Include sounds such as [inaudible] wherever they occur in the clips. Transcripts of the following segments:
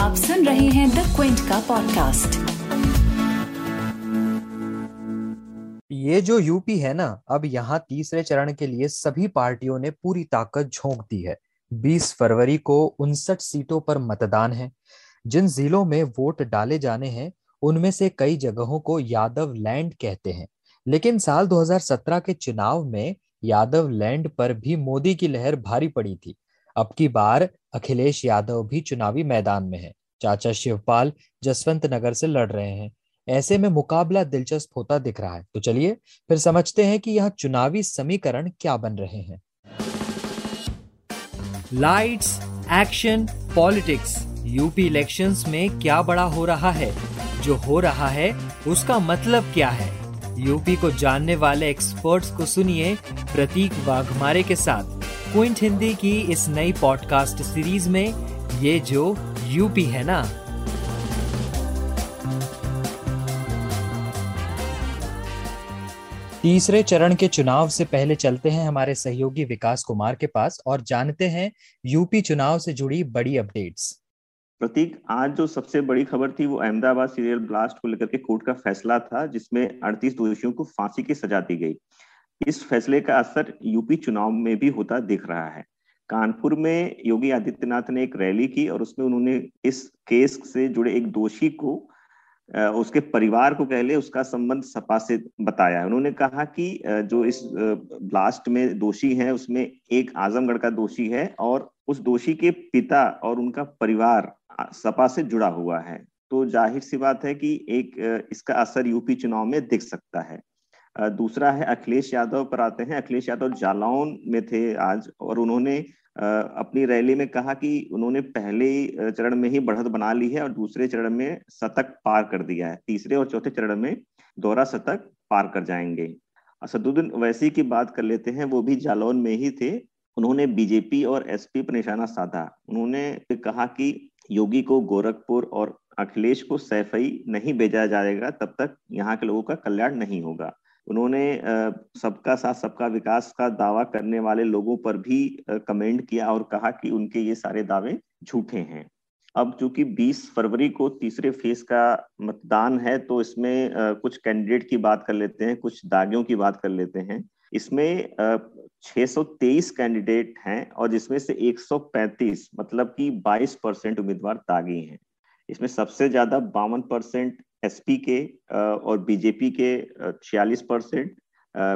आप सुन रहे हैं द क्विंट का पॉडकास्ट ये जो यूपी है ना, अब यहाँ तीसरे चरण के लिए सभी पार्टियों ने पूरी ताकत झोंक दी है। 20 फरवरी को उनसठ सीटों पर मतदान है। जिन जिलों में वोट डाले जाने हैं, उनमें से कई जगहों को यादव लैंड कहते हैं। लेकिन साल 2017 के चुनाव में यादव लैंड पर भी मोदी की लहर भारी पड़ी थी। अब की बार अखिलेश यादव भी चुनावी मैदान में है। चाचा शिवपाल जसवंत नगर से लड़ रहे हैं। ऐसे में मुकाबला दिलचस्प होता दिख रहा है। तो चलिए, फिर समझते हैं कि यह चुनावी समीकरण क्या बन रहे हैं। Lights action politics UP elections में क्या बड़ा हो रहा है? जो हो रहा है, उसका मतलब क्या है? यूपी को जानने वाले एक्सपर्ट्स को सुनिए प्रतीक वाघमारे के साथ। क्विंट हिंदी की इस नई पॉडकास्ट सीरीज़ में, ये जो यूपी है ना? तीसरे चरण के चुनाव से पहले चलते हैं हमारे सहयोगी विकास कुमार के पास और जानते हैं यूपी चुनाव से जुड़ी बड़ी अपडेट्स। प्रतीक, आज जो सबसे बड़ी खबर थी वो अहमदाबाद सीरियल ब्लास्ट को लेकर के कोर्ट का फैसला था, जिसमें 38 दोषियों को फांसी की सजा दी गई। इस फैसले का असर यूपी चुनाव में भी होता दिख रहा है। कानपुर में योगी आदित्यनाथ ने एक रैली की और उसमें उन्होंने इस केस से जुड़े एक दोषी को उसके परिवार को कह ले उसका संबंध सपा से बताया। उन्होंने कहा कि जो इस ब्लास्ट में दोषी है, उसमें एक आजमगढ़ का दोषी है और उस दोषी के पिता और उनका परिवार सपा से जुड़ा हुआ है। तो ज़ाहिर सी बात है कि एक इसका असर यूपी चुनाव में दिख सकता है। दूसरा है अखिलेश यादव पर आते हैं। अखिलेश यादव जालौन में थे आज और उन्होंने अपनी रैली में कहा कि उन्होंने पहले चरण में ही बढ़त बना ली है और दूसरे चरण में शतक पार कर दिया है। तीसरे और चौथे चरण में दोहरा शतक पार कर जाएँगे। असदुद्दीन वैसी की बात कर लेते हैं। वो भी जालौन में ही थे। उन्होंने बीजेपी और एसपी पर निशाना साधा। उन्होंने कहा कि योगी को गोरखपुर और अखिलेश को सैफई नहीं भेजा जाएगा, तब तक यहाँ के लोगों का कल्याण नहीं होगा। उन्होंने सबका साथ, सबका विकास का दावा करने वाले लोगों पर भी कमेंट किया और कहा कि उनके ये सारे दावे झूठे हैं। अब चूँकि 20 फरवरी को तीसरे फ़ेज़ का मतदान है तो इसमें कुछ कैंडिडेट की बात कर लेते हैं, कुछ दागियों की बात कर लेते हैं। इसमें 623 कैंडिडेट हैं और जिसमें से 135 मतलब कि 22 परसेंट उम्मीदवार दागी हैं। इसमें सबसे ज़्यादा बावन परसेंट एसपी के और बीजेपी के छियालीस परसेंट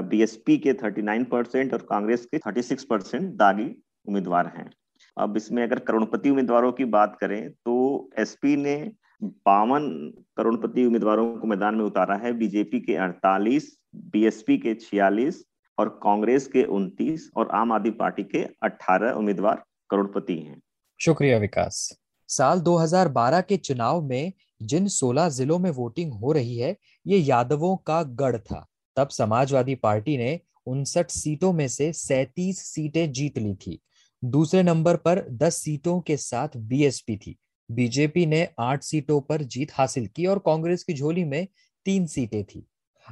बीएसपी के 39 परसेंट और कांग्रेस के 36 परसेंट दागी उम्मीदवार हैं। अब इसमें अगर करोड़पति उम्मीदवारों की बात करें तो एसपी ने बावन करोड़पति उम्मीदवारों को मैदान में उतारा है बीजेपी के 48 बीएसपी के 46 और कांग्रेस के 29 और आम आदमी पार्टी के 18 उम्मीदवार करोड़पति हैं। शुक्रिया विकास। साल 2012 के चुनाव में जिन 16 जिलों में वोटिंग हो रही है, ये यादवों का गढ़ था। तब समाजवादी पार्टी ने उनसठ सीटों में से सैतीस सीटें जीत ली थी। दूसरे नंबर पर 10 सीटों के साथ बीएसपी थी। बीजेपी ने आठ सीटों पर जीत हासिल की और कांग्रेस की झोली में तीन सीटें थी।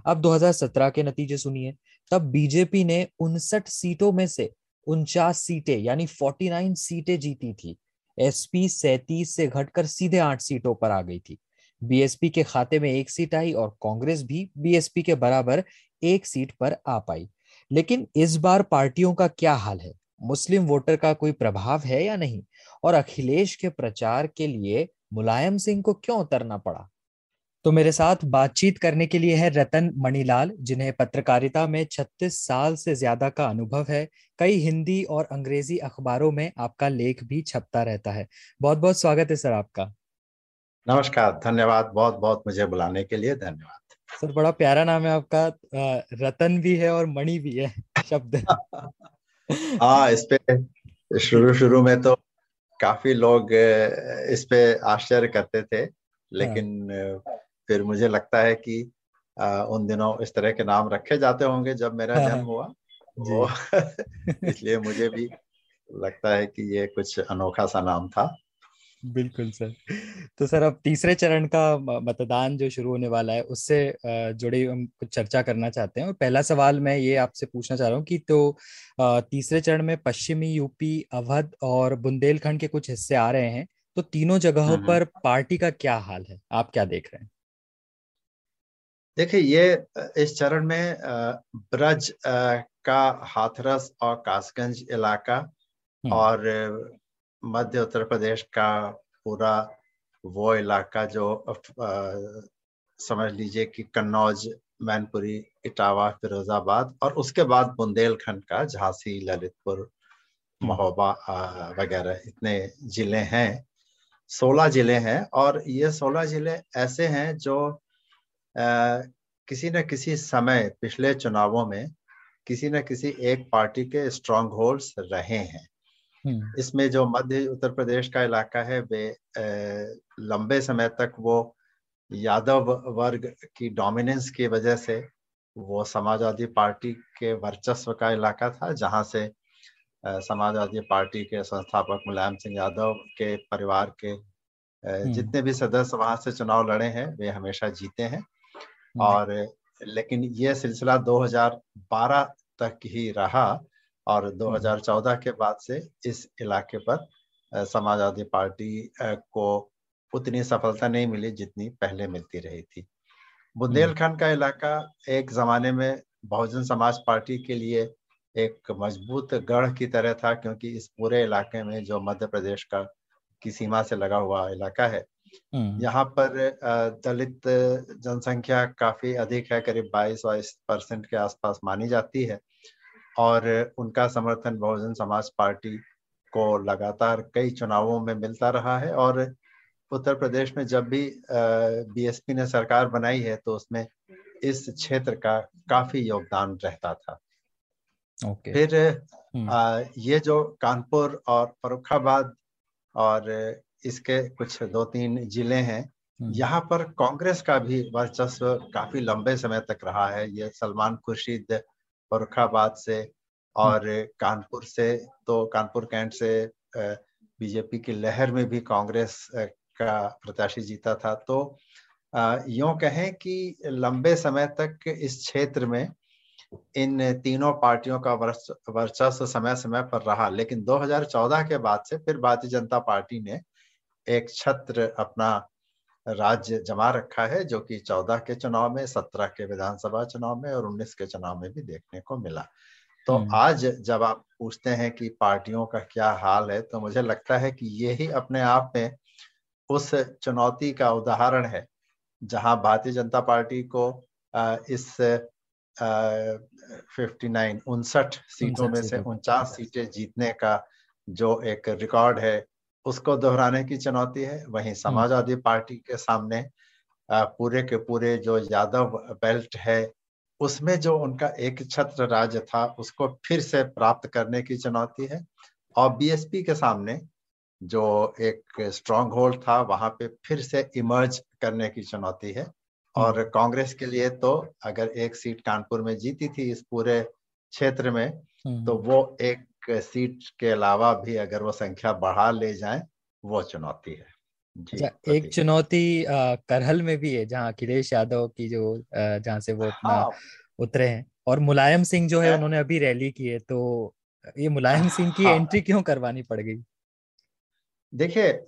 अब 2017 के नतीजे सुनिए। तब बीजेपी ने उनसठ सीटों में से उनचास सीटें, यानी 49 सीटें जीती थी। एसपी सैतीस से घटकर सीधे आठ सीटों पर आ गई थी। बीएसपी के खाते में एक सीट आई और कांग्रेस भी बीएसपी के बराबर एक सीट पर आ पाई। लेकिन इस बार पार्टियों का क्या हाल है? मुस्लिम वोटर का कोई प्रभाव है या नहीं? और अखिलेश के प्रचार के लिए मुलायम सिंह को क्यों उतरना पड़ा? तो मेरे साथ बातचीत करने के लिए है रतन मणिलाल जिन्हें पत्रकारिता में 36 साल से ज़्यादा का अनुभव है। कई हिंदी और अंग्रेज़ी अखबारों में आपका लेख भी छपता रहता है। बहुत बहुत स्वागत है सर आपका। नमस्कार धन्यवाद। बहुत बहुत मुझे बुलाने के लिए धन्यवाद। सर बड़ा प्यारा नाम है आपका। रतन भी है और मणि भी है शब्द। [laughs] हाँ इस पे शुरू शुरू में तो काफ़ी लोग इस पे आश्चर्य करते थे लेकिन फिर मुझे लगता है कि आ, उन दिनों इस तरह के नाम रखे जाते होंगे जब मेरा हाँ, जन्म हुआ। वो [laughs] इसलिए मुझे भी लगता है कि ये कुछ अनोखा सा नाम था। बिल्कुल सर। तो सर अब तीसरे चरण का मतदान जो शुरू होने वाला है उससे जुड़े हम कुछ चर्चा करना चाहते हैं। और पहला सवाल मैं ये आपसे पूछना चाह रहा हूँ कि तो तीसरे चरण में पश्चिमी यूपी अवध और बुंदेलखंड के कुछ हिस्से आ रहे हैं। तो तीनों जगहों पर पार्टी का क्या हाल है? आप क्या देख रहे हैं? देखिए ये इस चरण में ब्रज का हाथरस और कासगंज इलाका हम्म। और मध्य उत्तर प्रदेश का पूरा वो इलाका जो समझ लीजिए कि कन्नौज मैनपुरी इटावा फिरोजाबाद और उसके बाद बुंदेलखंड का झांसी ललितपुर हम्म। महोबा वगैरह इतने ज़िले हैं सोलह ज़िले हैं और ये सोलह ज़िले ऐसे हैं जो किसी न किसी समय पिछले चुनावों में किसी न किसी एक पार्टी के स्ट्रॉन्ग होल्ड्स रहे हैं हम्म। इसमें जो मध्य उत्तर प्रदेश का इलाका है वे लंबे समय तक वो यादव वर्ग की डोमिनेंस की वजह से वो समाजवादी पार्टी के वर्चस्व का इलाका था जहाँ से समाजवादी पार्टी के संस्थापक मुलायम सिंह यादव के परिवार के हम्म। जितने भी सदस्य वहाँ से चुनाव लड़े हैं वे हमेशा जीते हैं। और लेकिन ये सिलसिला 2012 तक ही रहा और 2014 हम्म। के बाद से इस इलाके पर समाजवादी पार्टी को उतनी सफलता नहीं मिली जितनी पहले मिलती रही थी बुंदेलखंड का इलाका एक जमाने में बहुजन समाज पार्टी के लिए एक मज़बूत गढ़ की तरह था क्योंकि इस पूरे इलाके में जो मध्य प्रदेश का की सीमा से लगा हुआ इलाका है हम्म। यहाँ पर दलित जनसंख्या काफ़ी अधिक है करीब 22 परसेंट के आसपास मानी जाती है और उनका समर्थन बहुजन समाज पार्टी को लगातार कई चुनावों में मिलता रहा है और उत्तर प्रदेश में जब भी बीएसपी ने सरकार बनाई है तो उसमें इस क्षेत्र का काफ़ी योगदान रहता था okay. फिर हम्म। आ, ये जो कानपुर और फरुखाबाद और इसके कुछ दो तीन ज़िले हैं हम्म। यहाँ पर कांग्रेस का भी वर्चस्व काफ़ी लंबे समय तक रहा है ये सलमान खुर्शीद फरुखाबाद से और हम्म। कानपुर से तो कानपुर कैंट से बीजेपी की लहर में भी कांग्रेस का प्रत्याशी जीता था तो यूँ कहें कि लंबे समय तक इस क्षेत्र में इन तीनों पार्टियों का वर्चस्व समय समय पर रहा लेकिन 2014 के बाद से फिर भारतीय जनता पार्टी ने एक छत्र अपना राज्य जमा रखा है जो कि 14 के चुनाव में 17 के विधानसभा चुनाव में और 19 के चुनाव में भी देखने को मिला तो हम्म। आज जब आप पूछते हैं कि पार्टियों का क्या हाल है तो मुझे लगता है कि ये ही अपने आप में उस चुनौती का उदाहरण है जहाँ भारतीय जनता पार्टी को इस फिफ्टी नाइन उनसठ सीटों में से उनचास सीटें जीतने का जो एक रिकॉर्ड है उसको दोहराने की चुनौती है वहीं हम्म। समाजवादी पार्टी के सामने पूरे के पूरे जो यादव बेल्ट है उसमें जो उनका एक छत्र राज्य था उसको फिर से प्राप्त करने की चुनौती है और बीएसपी के सामने जो एक स्ट्रॉन्ग होल्ड था वहाँ पे फिर से इमर्ज करने की चुनौती है और हम्म। कांग्रेस के लिए तो अगर एक सीट कानपुर में जीती थी इस पूरे क्षेत्र में हम्म। तो वो एक सीट के अलावा भी अगर वो संख्या बढ़ा ले जाए वो चुनौती है। जी अच्छा, एक चुनौती करहल में भी है जहाँ अखिलेश यादव की जो जहाँ से वो हाँ, उतरे हैं और मुलायम सिंह जो है उन्होंने अभी रैली की है तो ये मुलायम सिंह की हाँ, एंट्री क्यों करवानी पड़ गई? देखिए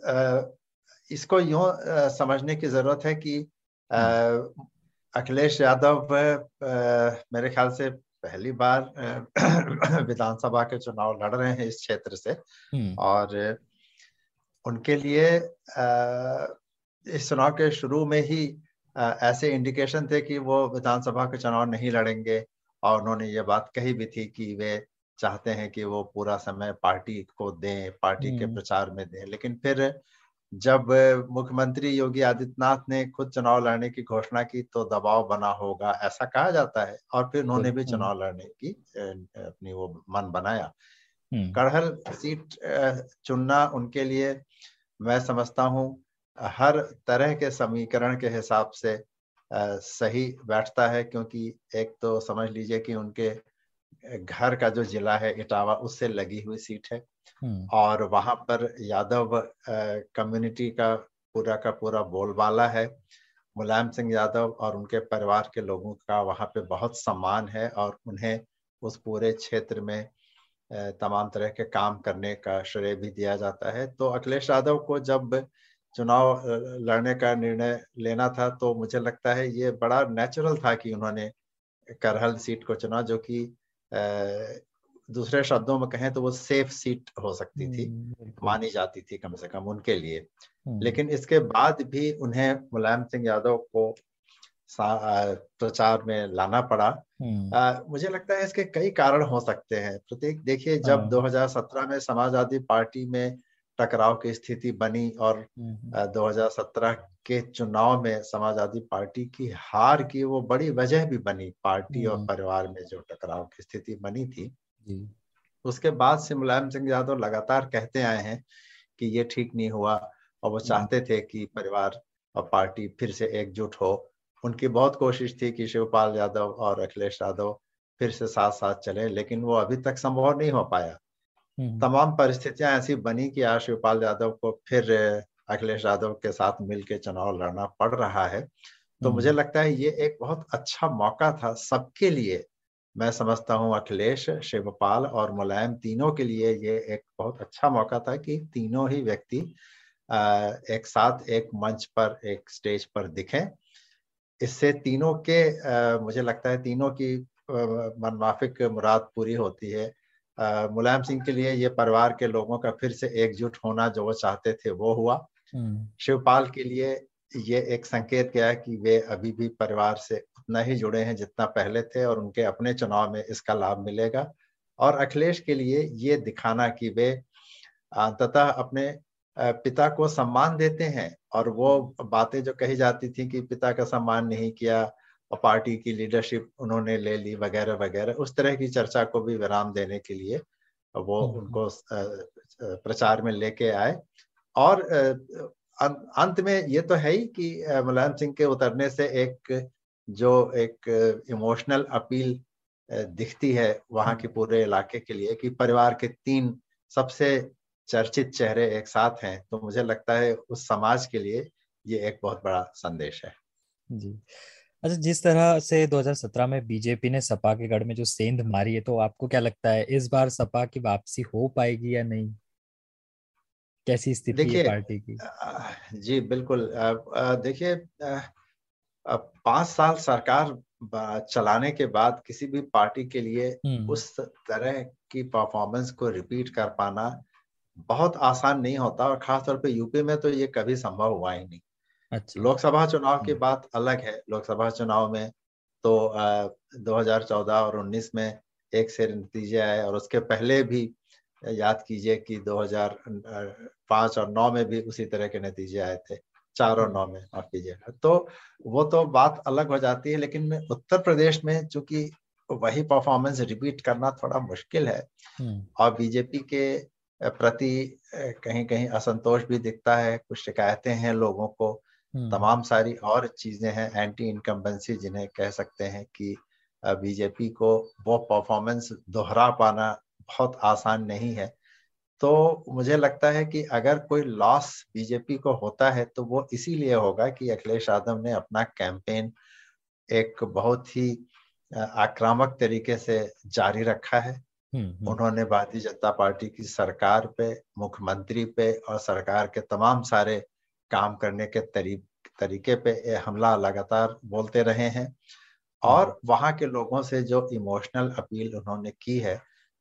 इसको यूँ समझने की ज़रूरत है कि हम्म। अखिलेश यादव मेरे ख्याल से पहली बार [clears throat] विधानसभा के चुनाव लड़ रहे हैं इस क्षेत्र से हम्म। और उनके लिए इस चुनाव के शुरू में ही ऐसे इंडिकेशन थे कि वो विधानसभा के चुनाव नहीं लड़ेंगे और उन्होंने ये बात कही भी थी कि वे चाहते हैं कि वो पूरा समय पार्टी को दें पार्टी के हम्म। प्रचार में दें लेकिन फिर जब मुख्यमंत्री योगी आदित्यनाथ ने खुद चुनाव लड़ने की घोषणा की तो दबाव बना होगा ऐसा कहा जाता है। और फिर उन्होंने भी चुनाव लड़ने की अपनी वो मन बनाया। हम्म। कड़हल सीट चुनना उनके लिए मैं समझता हूँ हर तरह के समीकरण के हिसाब से सही बैठता है। क्योंकि एक तो समझ लीजिए कि उनके घर का जो जिला है इटावा उससे लगी हुई सीट है। हम्म। और वहाँ पर यादव कम्युनिटी का पूरा का पूरा बोलबाला है। मुलायम सिंह यादव और उनके परिवार के लोगों का वहाँ पे बहुत सम्मान है और उन्हें उस पूरे क्षेत्र में तमाम तरह के काम करने का श्रेय भी दिया जाता है। तो अखिलेश यादव को जब चुनाव लड़ने का निर्णय लेना था तो मुझे लगता है ये बड़ा नेचुरल था कि उन्होंने करहल सीट को चुना जो कि दूसरे शब्दों में कहें तो वो सेफ़ सीट हो सकती थी हम्म, मानी जाती थी कम से कम उनके लिए हम्म। लेकिन इसके बाद भी उन्हें मुलायम सिंह यादव को प्रचार में लाना पड़ा हम्म। आ, मुझे लगता है इसके कई कारण हो सकते हैं प्रत्येक देखिए जब 2017 हाँ। में समाजवादी पार्टी में टकराव की स्थिति बनी और 2017 के चुनाव में समाजवादी पार्टी की हार की वो बड़ी वजह भी बनी पार्टी और परिवार में जो टकराव की स्थिति बनी थी। उसके बाद से मुलायम सिंह यादव लगातार कहते आए हैं कि ये ठीक नहीं हुआ और वो चाहते थे कि परिवार और पार्टी फिर से एकजुट हो। उनकी बहुत कोशिश थी कि शिवपाल यादव और अखिलेश यादव फिर से साथ साथ चले लेकिन वो अभी तक संभव नहीं हो पाया। हम्म। तमाम परिस्थितियाँ ऐसी बनी कि आज शिवपाल यादव को फिर अखिलेश यादव के साथ मिलकर चुनाव लड़ना पड़ रहा है। तो मुझे हम्म। लगता है ये एक बहुत अच्छा मौका था सबके लिए। मैं समझता हूँ अखिलेश शिवपाल और मुलायम तीनों के लिए ये एक बहुत अच्छा मौका था कि तीनों ही व्यक्ति एक साथ एक मंच पर एक स्टेज पर दिखे। इससे तीनों के मुझे लगता है तीनों की मनमाफिक मुराद पूरी होती है। मुलायम सिंह के लिए ये परिवार के लोगों का फिर से एकजुट होना जो वो चाहते थे वो हुआ। हम्म। शिवपाल के लिए ये एक संकेत गया कि वे अभी भी परिवार से उतना ही जुड़े हैं जितना पहले थे और उनके अपने चुनाव में इसका लाभ मिलेगा। और अखिलेश के लिए ये दिखाना कि वे अंततः अपने पिता को सम्मान देते हैं। और वो बातें जो कही जाती थी कि पिता का सम्मान नहीं किया और पार्टी की लीडरशिप उन्होंने ले ली वगैरह वगैरह। उस तरह की चर्चा को भी विराम देने के लिए वो हम्म, हम्म। उनको प्रचार में लेके आए। और अंत में ये तो है ही कि मुलायम सिंह के उतरने से एक जो एक इमोशनल अपील दिखती है वहाँ के पूरे इलाके के लिए कि परिवार के तीन सबसे चर्चित चेहरे एक साथ हैं तो मुझे लगता है उस समाज के लिए ये एक बहुत बड़ा संदेश है। जी। अच्छा जिस तरह से 2017 में बीजेपी ने सपा के गढ़ में जो सेंध मारी है तो आपको क्या लगता है इस बार सपा की वापसी हो पाएगी या नहीं? कैसी स्थिति है पार्टी की? जी बिल्कुल। देखिए पाँच साल सरकार चलाने के बाद किसी भी पार्टी के लिए हम्म। उस तरह की परफॉर्मेंस को रिपीट कर पाना बहुत आसान नहीं होता और खासतौर पे यूपी में तो ये कभी संभव हुआ ही नहीं। अच्छा लोकसभा चुनाव की हम्म। बात अलग है लोकसभा चुनाव में तो आ, 2014 और 19 में एक से नतीजे आए और उसके पहले भी याद कीजिए कि 2005 और 9 में भी उसी तरह के नतीजे आए थे चार और नौ में माफ़ कीजिएगा तो वो तो बात अलग हो जाती है लेकिन उत्तर प्रदेश में चूँकि वही परफॉर्मेंस रिपीट करना थोड़ा मुश्किल है हम्म। और बीजेपी के प्रति कहीं कहीं असंतोष भी दिखता है कुछ शिकायतें हैं लोगों को हम्म। तमाम सारी और चीज़ें हैं एंटी इनकम्बेंसी जिन्हें कह सकते हैं कि बीजेपी को वो परफॉर्मेंस दोहरा पाना बहुत आसान नहीं है। तो मुझे लगता है कि अगर कोई लॉस बीजेपी को होता है तो वो इसीलिए होगा कि अखिलेश यादव ने अपना कैंपेन एक बहुत ही आक्रामक तरीके से जारी रखा है। हम्म, हम्म। उन्होंने भारतीय जनता पार्टी की सरकार पे मुख्यमंत्री पे और सरकार के तमाम सारे काम करने के तरी, तरीके पे हमला लगातार बोलते रहे हैं और हम्म। वहाँ के लोगों से जो इमोशनल अपील उन्होंने की है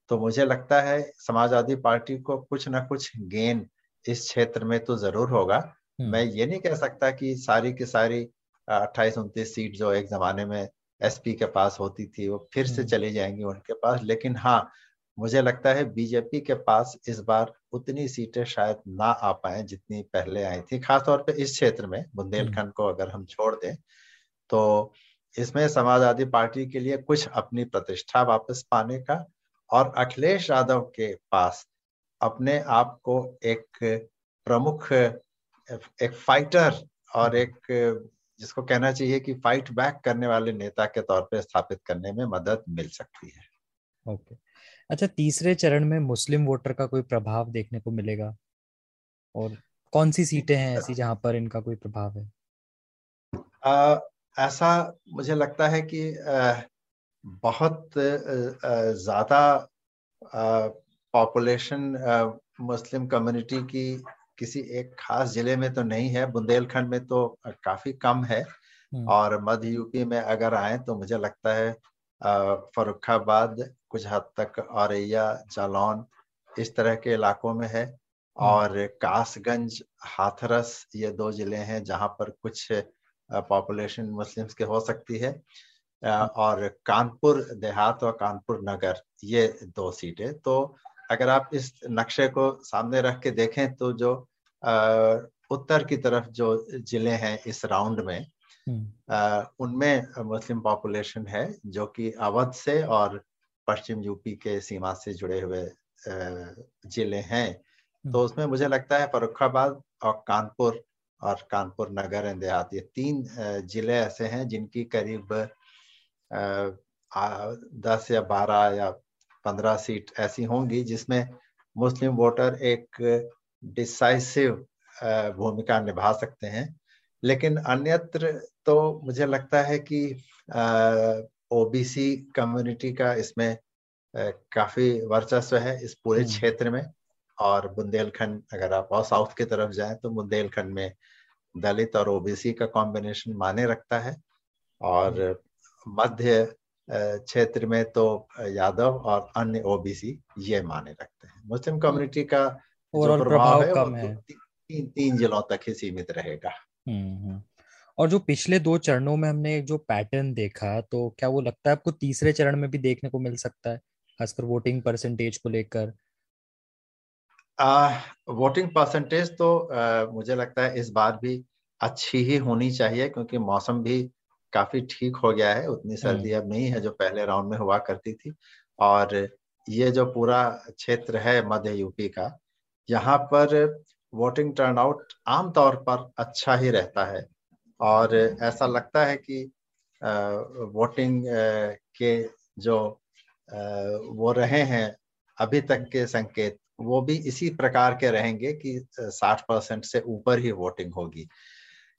तो मुझे लगता है समाजवादी पार्टी को कुछ ना कुछ गेन इस क्षेत्र में तो ज़रूर होगा हम्म। मैं ये नहीं कह सकता कि सारी की सारी अट्ठाईस उनतीस सीट जो एक जमाने में एसपी के पास होती थी वो फिर से हम्म। चली जाएँगी उनके पास लेकिन हाँ मुझे लगता है बीजेपी के पास इस बार उतनी सीटें शायद ना आ पाए जितनी पहले आई थी। खासतौर पे इस क्षेत्र में बुंदेलखंड हम्म। को अगर हम छोड़ दें तो इसमें समाजवादी पार्टी के लिए कुछ अपनी प्रतिष्ठा वापस पाने का और अखिलेश यादव के पास अपने आप को एक प्रमुख एक फाइटर और एक जिसको कहना चाहिए कि फाइट बैक करने वाले नेता के तौर पर स्थापित करने में मदद मिल सकती है। ओके। अच्छा तीसरे चरण में मुस्लिम वोटर का कोई प्रभाव देखने को मिलेगा? और कौन सी सीटें हैं ऐसी जहाँ पर इनका कोई प्रभाव है? आ, ऐसा मुझे लगता है कि आ, बहुत ज़्यादा पॉपुलेशन मुस्लिम कम्युनिटी की किसी एक खास ज़िले में तो नहीं है। बुंदेलखंड में तो काफ़ी कम है। हम्म। और मध्य यूपी में अगर आए तो मुझे लगता है फरुखाबाद कुछ हद तक औरैया जालौन इस तरह के इलाकों में है हम्म। और कासगंज हाथरस ये दो ज़िले हैं जहाँ पर कुछ पॉपुलेशन मुस्लिम्स के हो सकती है हम्म। और कानपुर देहात और कानपुर नगर ये दो सीटें तो अगर आप इस नक्शे को सामने रख के देखें तो जो उत्तर की तरफ़ जो ज़िले हैं इस राउंड में हम्म। उनमें मुस्लिम पॉपुलेशन है जो कि अवध से और पश्चिम यूपी के सीमा से जुड़े हुए ज़िले हैं तो हम्म। उसमें मुझे लगता है फरुखाबाद और कानपुर और कानपुर नगर एंड देहात ये तीन ज़िले ऐसे हैं जिनकी करीब दस या बारह या पंद्रह सीट ऐसी होंगी जिसमें मुस्लिम वोटर एक डिसाइसिव भूमिका निभा सकते हैं लेकिन अन्यत्र तो मुझे लगता है कि ओबीसी कम्युनिटी का इसमें काफ़ी वर्चस्व है इस पूरे हम्म। क्षेत्र में और बुंदेलखंड अगर आप और साउथ की तरफ़ जाएँ तो बुंदेलखंड में दलित और ओबीसी का कॉम्बिनेशन माने रखता है और हम्म। मध्य क्षेत्र में तो यादव और अन्य ओबीसी ये माने रखते हैं मुस्लिम कम्युनिटी का जो प्रभाव है, कम है तीन तीन जिलों तक ही सीमित रहेगा हम्म, हम्म। और जो पिछले दो चरणों में हमने जो पैटर्न देखा तो क्या वो लगता है आपको तीसरे चरण में भी देखने को मिल सकता है? खासकर वोटिंग परसेंटेज को लेकर। वोटिंग परसेंटेज तो आ, मुझे लगता है इस बार भी अच्छी ही होनी चाहिए क्योंकि मौसम भी काफ़ी ठीक हो गया है। उतनी सर्दी हम्म। अब नहीं है जो पहले राउंड में हुआ करती थी। और ये जो पूरा क्षेत्र है मध्य यूपी का यहाँ पर वोटिंग टर्नआउट आमतौर पर अच्छा ही रहता है। और ऐसा लगता है कि वोटिंग के जो वो रहे हैं अभी तक के संकेत वो भी इसी प्रकार के रहेंगे कि 60 परसेंट से ऊपर ही वोटिंग होगी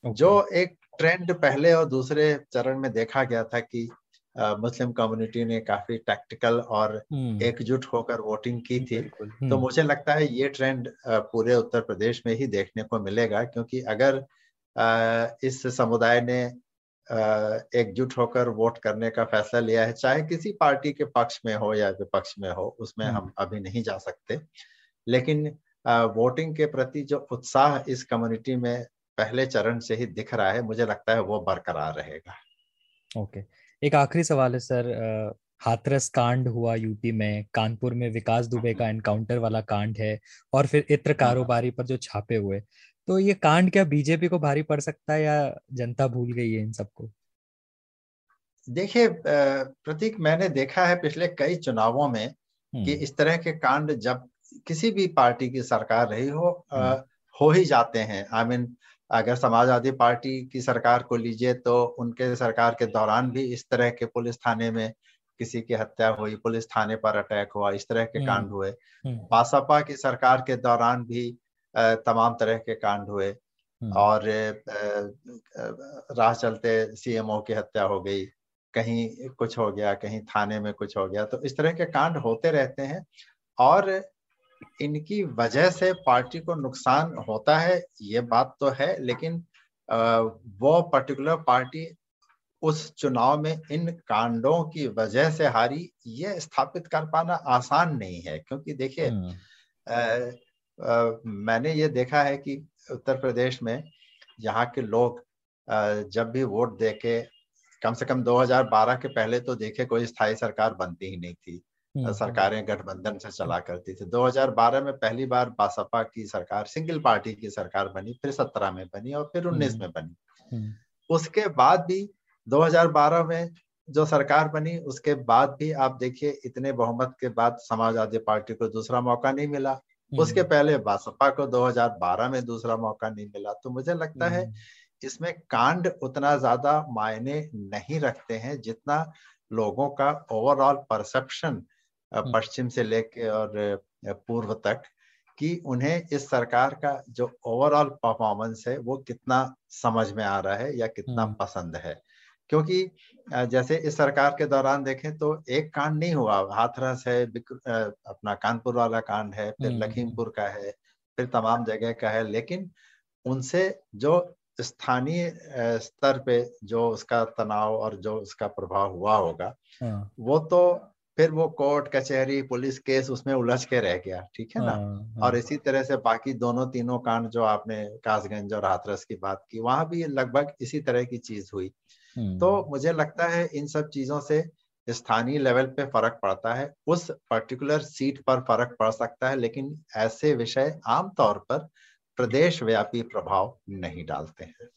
जो एक ट्रेंड पहले और दूसरे चरण में देखा गया था कि मुस्लिम कम्युनिटी ने काफ़ी टैक्टिकल और हम्म। एकजुट होकर वोटिंग की थी तो हम्म। मुझे लगता है ये ट्रेंड पूरे उत्तर प्रदेश में ही देखने को मिलेगा क्योंकि अगर इस समुदाय ने एकजुट होकर वोट करने का फैसला लिया है चाहे किसी पार्टी के पक्ष में हो या विपक्ष में हो उसमें हम हम्म। अभी नहीं जा सकते लेकिन वोटिंग के प्रति जो उत्साह इस कम्युनिटी में पहले चरण से ही दिख रहा है मुझे लगता है वो बरकरार रहेगा ओके एक आखिरी सवाल है सर हाथरस कांड हुआ यूपी में कानपुर में विकास दुबे का एनकाउंटर वाला कांड है और फिर इत्र हाँ। कारोबारी पर जो छापे हुए तो ये कांड क्या बीजेपी को भारी पड़ सकता है या जनता भूल गई है इन सबको देखिए प्रतीक मैंने देखा है पिछले कई चुनावों में कि हम्म। इस तरह के कांड जब किसी भी पार्टी की सरकार रही हो हम्म। हो ही जाते हैं आई I मीन mean, अगर समाजवादी पार्टी की सरकार को लीजिए तो उनके सरकार के दौरान भी इस तरह के पुलिस थाने में किसी की हत्या हुई पुलिस थाने पर अटैक हुआ इस तरह के हम्म, कांड हुए। बासपा की सरकार के दौरान भी तमाम तरह के कांड हुए हम्म। और राह चलते सीएमओ की हत्या हो गई कहीं कुछ हो गया कहीं थाने में कुछ हो गया तो इस तरह के कांड होते रहते हैं और इनकी वजह से पार्टी को नुकसान होता है ये बात तो है लेकिन वो पर्टिकुलर पार्टी उस चुनाव में इन कांडों की वजह से हारी ये स्थापित कर पाना आसान नहीं है क्योंकि देखिए हम्म। मैंने ये देखा है कि उत्तर प्रदेश में यहाँ के लोग जब भी वोट देके कम से कम 2012 के पहले तो देखे कोई स्थायी सरकार बनती ही नहीं थी। हम्म, हम्म। सरकारें गठबंधन से चला करती थी। 2012 में पहली बार बासपा की सरकार सिंगल पार्टी की सरकार बनी फिर 17 में बनी और फिर 19 हम्म, में बनी। उसके बाद भी 2012 में जो सरकार बनी उसके बाद भी आप देखिए इतने बहुमत के बाद समाजवादी पार्टी को दूसरा मौका नहीं मिला। उसके पहले बासपा को 2012 में दूसरा मौका नहीं मिला तो मुझे लगता है इसमें कांड उतना ज़्यादा मायने नहीं रखते हैं जितना लोगों का ओवरऑल परसेप्शन हम्म। पश्चिम से लेके और पूर्व तक कि उन्हें इस सरकार का जो ओवरऑल परफॉर्मेंस है वो कितना समझ में आ रहा है या कितना हम्म। पसंद है क्योंकि जैसे इस सरकार के दौरान देखें तो एक कांड नहीं हुआ हाथरस है अपना कानपुर वाला कांड है फिर हम्म, लखीमपुर का है फिर तमाम जगह का है लेकिन उनसे जो स्थानीय स्तर पे जो उसका तनाव और जो उसका प्रभाव हुआ होगा हाँ। वो तो फिर वो कोर्ट कचहरी पुलिस केस उसमें उलझ के रह गया ठीक है ना हाँ, हाँ। और इसी तरह से बाकी दोनों तीनों कांड जो आपने कासगंज और हाथरस की बात की वहाँ भी लगभग इसी तरह की चीज़ हुई हम्म। तो मुझे लगता है इन सब चीज़ों से स्थानीय लेवल पे फ़र्क पड़ता है। उस पर्टिकुलर सीट पर फ़र्क पड़ सकता है लेकिन ऐसे विषय आमतौर पर प्रदेश व्यापी प्रभाव नहीं डालते हैं।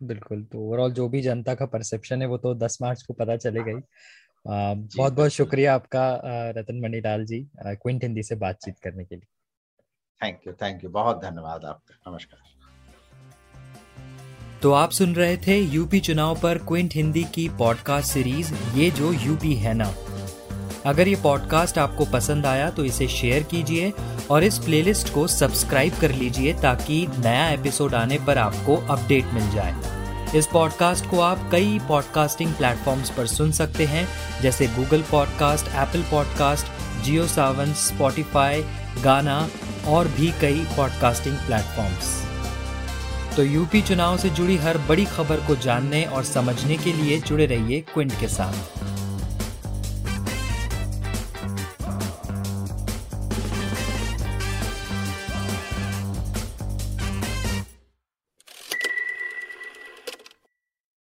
बिल्कुल तो ओवरऑल जो भी जनता का परसेप्शन है वो तो 10 मार्च को पता चले गई। बहुत बहुत शुक्रिया आपका रतन मणिलाल जी क्विंट हिंदी से बातचीत करने के लिए। थैंक यू थैंक यू बहुत धन्यवाद आपका। नमस्कार। तो आप सुन रहे थे यूपी चुनाव पर क्विंट हिंदी की पॉडकास्ट सीरीज़, ये जो यूपी है ना। अगर ये पॉडकास्ट आपको पसंद आया तो इसे शेयर कीजिए और इस प्लेलिस्ट को सब्सक्राइब कर लीजिए ताकि नया एपिसोड आने पर आपको अपडेट मिल जाए। इस पॉडकास्ट को आप कई पॉडकास्टिंग प्लेटफॉर्म्स पर सुन सकते हैं, जैसे Google podcast Apple podcast Jio Saavn Spotify Gaana और भी कई पॉडकास्टिंग प्लेटफॉर्म्स। तो यूपी चुनाव से जुड़ी हर बड़ी खबर को जानने और समझने के लिए जुड़े रहिए क्विंट के साथ।